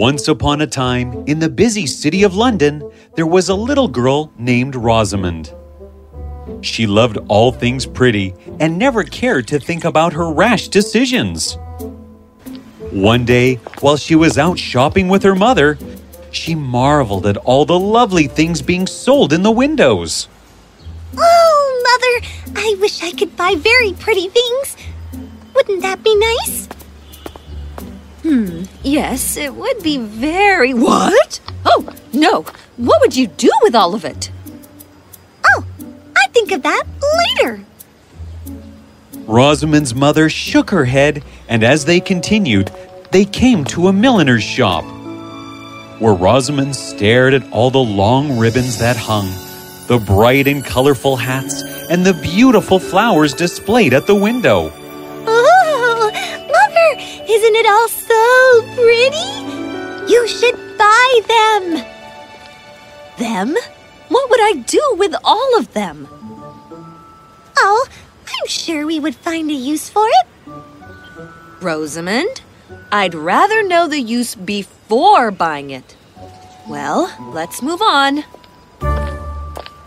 Once upon a time, in the busy city of London, there was a little girl named Rosamond. She loved all things pretty and never cared to think about her rash decisions. One day, while she was out shopping with her mother, she marveled at all the lovely things being sold in the windows. Oh, Mother, I wish I could buy very pretty things. Wouldn't that be nice? Hmm, yes, it would be very. What? Oh, no. What would you do with all of it? Oh, I think of that later. Rosamond's mother shook her head, and as they continued, they came to a milliner's shop, where Rosamond stared at all the long ribbons that hung, the bright and colorful hats, and the beautiful flowers displayed at the window. Isn't it all so pretty? You should buy them. Them? What would I do with all of them? Oh, I'm sure we would find a use for it. Rosamond, I'd rather know the use before buying it. Well, let's move on.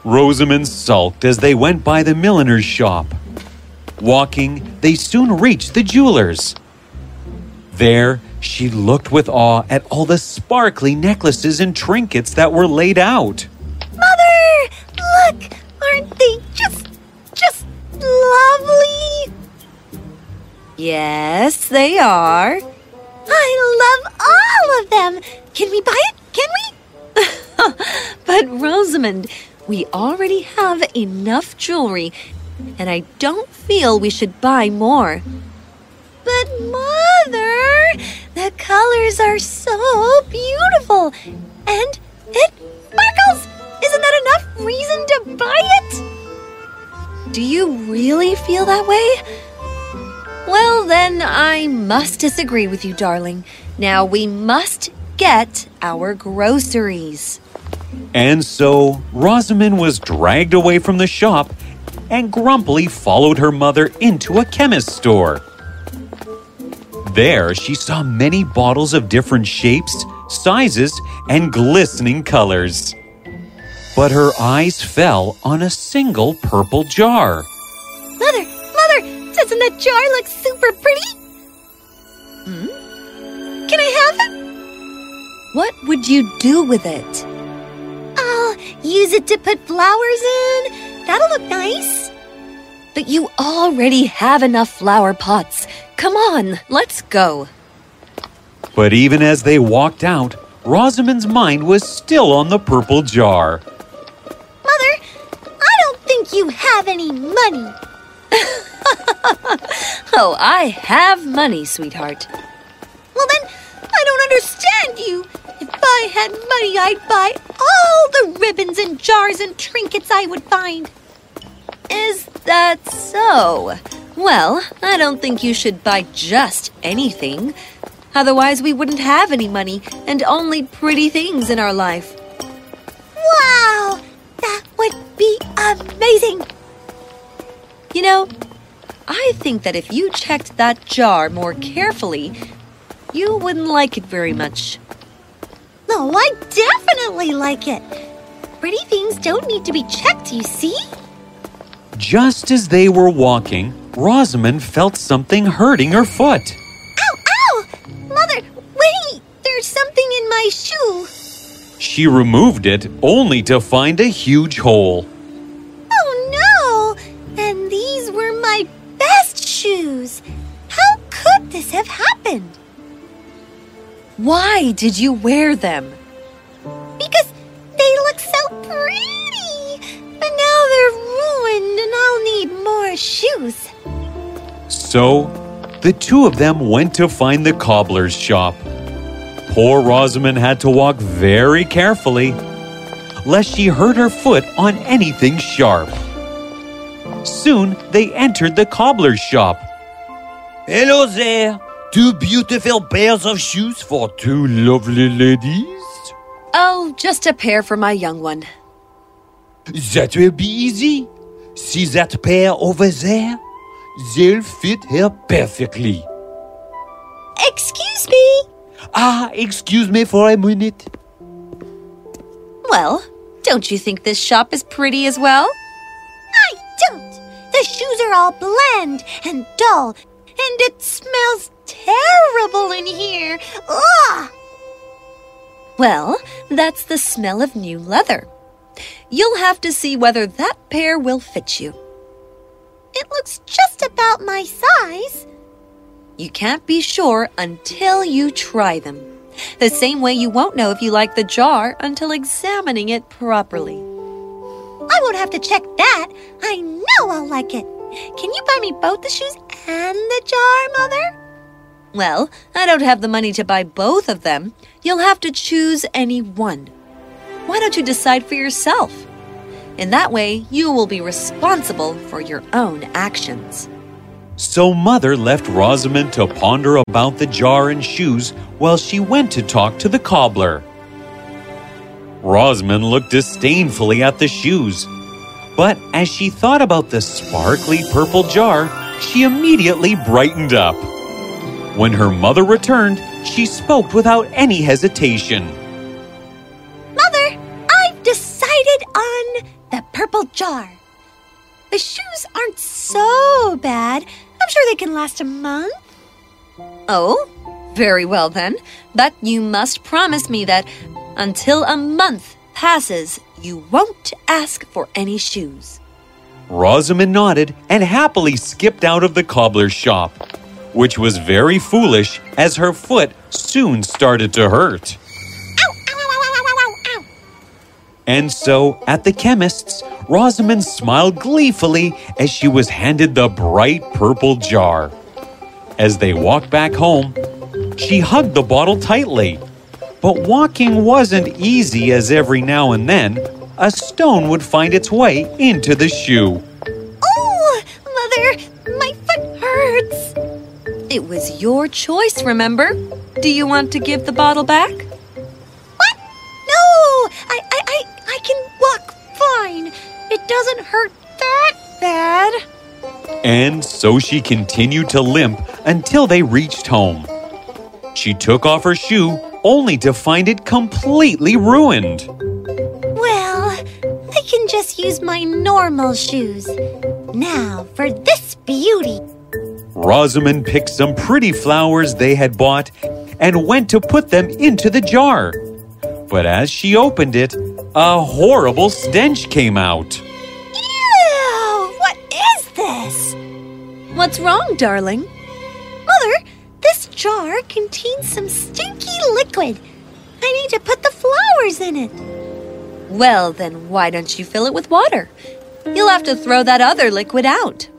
Rosamond sulked as they went by the milliner's shop. Walking, they soon reached the jeweler's. There, she looked with awe at all the sparkly necklaces and trinkets that were laid out. Mother, look, aren't they just, just lovely? Yes, they are. I love all of them. Can we buy it? Can we? But Rosamond, we already have enough jewelry, and I don't feel we should buy more. But Mother, the colors are so beautiful. And it sparkles. Isn't that enough reason to buy it? Do you really feel that way? Well, then I must disagree with you, darling. Now we must get our groceries. And so, Rosamond was dragged away from the shop and grumpily followed her mother into a chemist's store. There, she saw many bottles of different shapes, sizes, and glistening colors. But her eyes fell on a single purple jar. Mother, Mother, doesn't that jar look super pretty? Hmm? Can I have it? What would you do with it? I'll use it to put flowers in. That'll look nice. But you already have enough flower pots. Come on, let's go. But even as they walked out, Rosamond's mind was still on the purple jar. Mother, I don't think you have any money. Oh, I have money, sweetheart. Well, then, I don't understand you. If I had money, I'd buy all the ribbons and jars and trinkets I would find. Is that so? Well, I don't think you should buy just anything. Otherwise, we wouldn't have any money and only pretty things in our life. Wow, that would be amazing. You know, I think that if you checked that jar more carefully, you wouldn't like it very much. No, I definitely like it. Pretty things don't need to be checked, you see? Just as they were walking, Rosamond felt something hurting her foot. Ow, ow! Mother, wait! There's something in my shoe. She removed it only to find a huge hole. Oh no! And these were my best shoes. How could this have happened? Why did you wear them? Because they look so pretty. But now they're ruined and I'll need more shoes. So, the two of them went to find the cobbler's shop. Poor Rosamond had to walk very carefully, lest she hurt her foot on anything sharp. Soon they entered the cobbler's shop. Hello there. Two beautiful pairs of shoes for two lovely ladies. Oh, just a pair for my young one. That will be easy. See that pair over there? They'll fit her perfectly. Excuse me. Ah, excuse me for a minute. Well, don't you think this shop is pretty as well? I don't. The shoes are all bland and dull, and it smells terrible in here. Ugh! Well, that's the smell of new leather. You'll have to see whether that pair will fit you. It looks just about my size. You can't be sure until you try them. The same way you won't know if you like the jar until examining it properly. I won't have to check that. I know I'll like it. Can you buy me both the shoes and the jar, Mother? Well, I don't have the money to buy both of them. You'll have to choose any one. Why don't you decide for yourself? In that way, you will be responsible for your own actions. So Mother left Rosamond to ponder about the jar and shoes while she went to talk to the cobbler. Rosamond looked disdainfully at the shoes, but as she thought about the sparkly purple jar, she immediately brightened up. When her mother returned, she spoke without any hesitation. Mother, I've decided on the purple jar. The shoes aren't so bad. I'm sure they can last a month. Oh, very well then. But you must promise me that until a month passes, you won't ask for any shoes. Rosamond nodded and happily skipped out of the cobbler's shop, which was very foolish as her foot soon started to hurt. And so, at the chemist's, Rosamond smiled gleefully as she was handed the bright purple jar. As they walked back home, she hugged the bottle tightly. But walking wasn't easy, as every now and then, a stone would find its way into the shoe. Oh, Mother, my foot hurts. It was your choice, remember? Do you want to give the bottle back? And so she continued to limp until they reached home. She took off her shoe only to find it completely ruined. Well, I can just use my normal shoes. Now for this beauty. Rosamond picked some pretty flowers they had bought and went to put them into the jar. But as she opened it, a horrible stench came out. What's wrong, darling? Mother, this jar contains some stinky liquid. I need to put the flowers in it. Well, then why don't you fill it with water? You'll have to throw that other liquid out.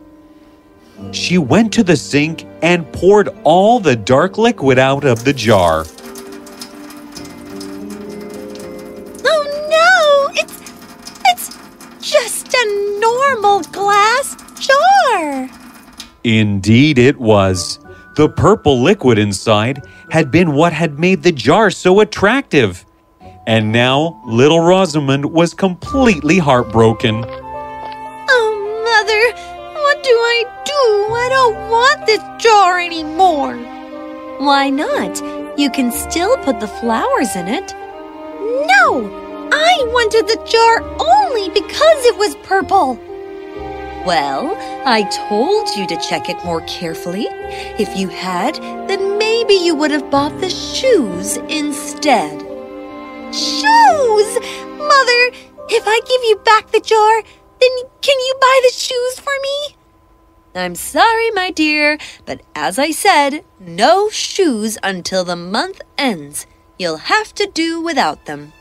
She went to the sink and poured all the dark liquid out of the jar. Oh no, it's it's just a normal glass jar. Indeed, it was. The purple liquid inside had been what had made the jar so attractive. And now little Rosamond was completely heartbroken. Oh, Mother, what do I do? I don't want this jar anymore. Why not? You can still put the flowers in it. No, I wanted the jar only because it was purple. Well, I told you to check it more carefully. If you had, then maybe you would have bought the shoes instead. Shoes! Mother, if I give you back the jar, then can you buy the shoes for me? I'm sorry, my dear, but as I said, no shoes until the month ends. You'll have to do without them.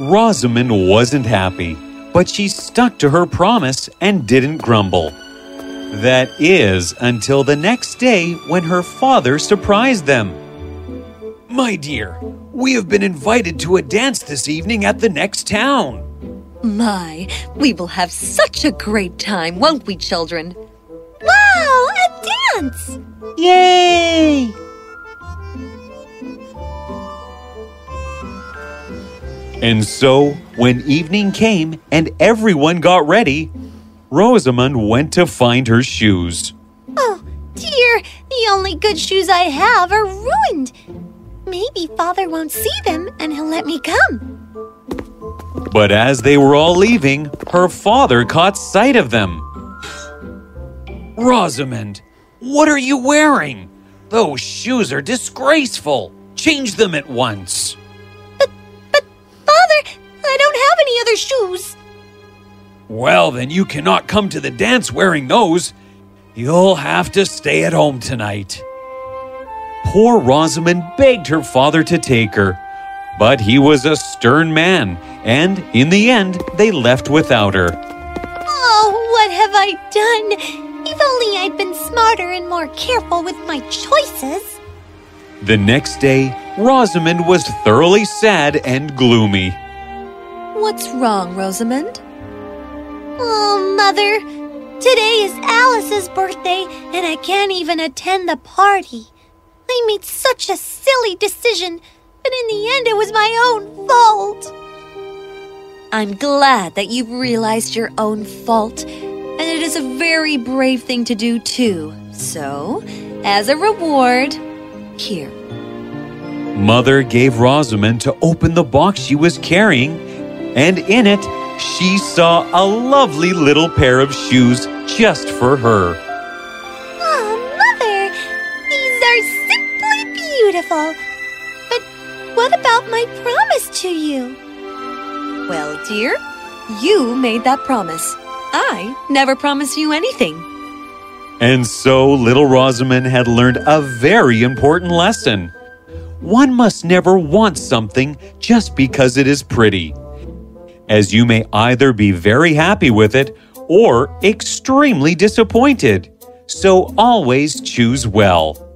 Rosamond wasn't happy, but she stuck to her promise and didn't grumble. That is, until the next day when her father surprised them. My dear, we have been invited to a dance this evening at the next town. My, we will have such a great time, won't we, children? Wow, a dance! Yay! And so, when evening came and everyone got ready, Rosamond went to find her shoes. Oh, dear, the only good shoes I have are ruined. maybe Father won't see them and he'll let me come. But as they were all leaving, her father caught sight of them. Rosamond, what are you wearing? Those shoes are disgraceful. Change them at once. I don't have any other shoes. Well, then you cannot come to the dance wearing those. You'll have to stay at home tonight. Poor Rosamond begged her father to take her, but he was a stern man, and in the end, they left without her. Oh, what have I done? If only I'd been smarter and more careful with my choices. The next day, Rosamond was thoroughly sad and gloomy. What's wrong, Rosamond? Oh, Mother, today is Alice's birthday and I can't even attend the party. I made such a silly decision, but in the end, it was my own fault. I'm glad that you've realized your own fault, and it is a very brave thing to do, too. So, as a reward, here. Mother gave Rosamond to open the box she was carrying, and in it, she saw a lovely little pair of shoes just for her. Oh, Mother, these are simply beautiful. But what about my promise to you? Well, dear, you made that promise. I never promised you anything. And so little Rosamond had learned a very important lesson. One must never want something just because it is pretty, as you may either be very happy with it or extremely disappointed. So always choose well.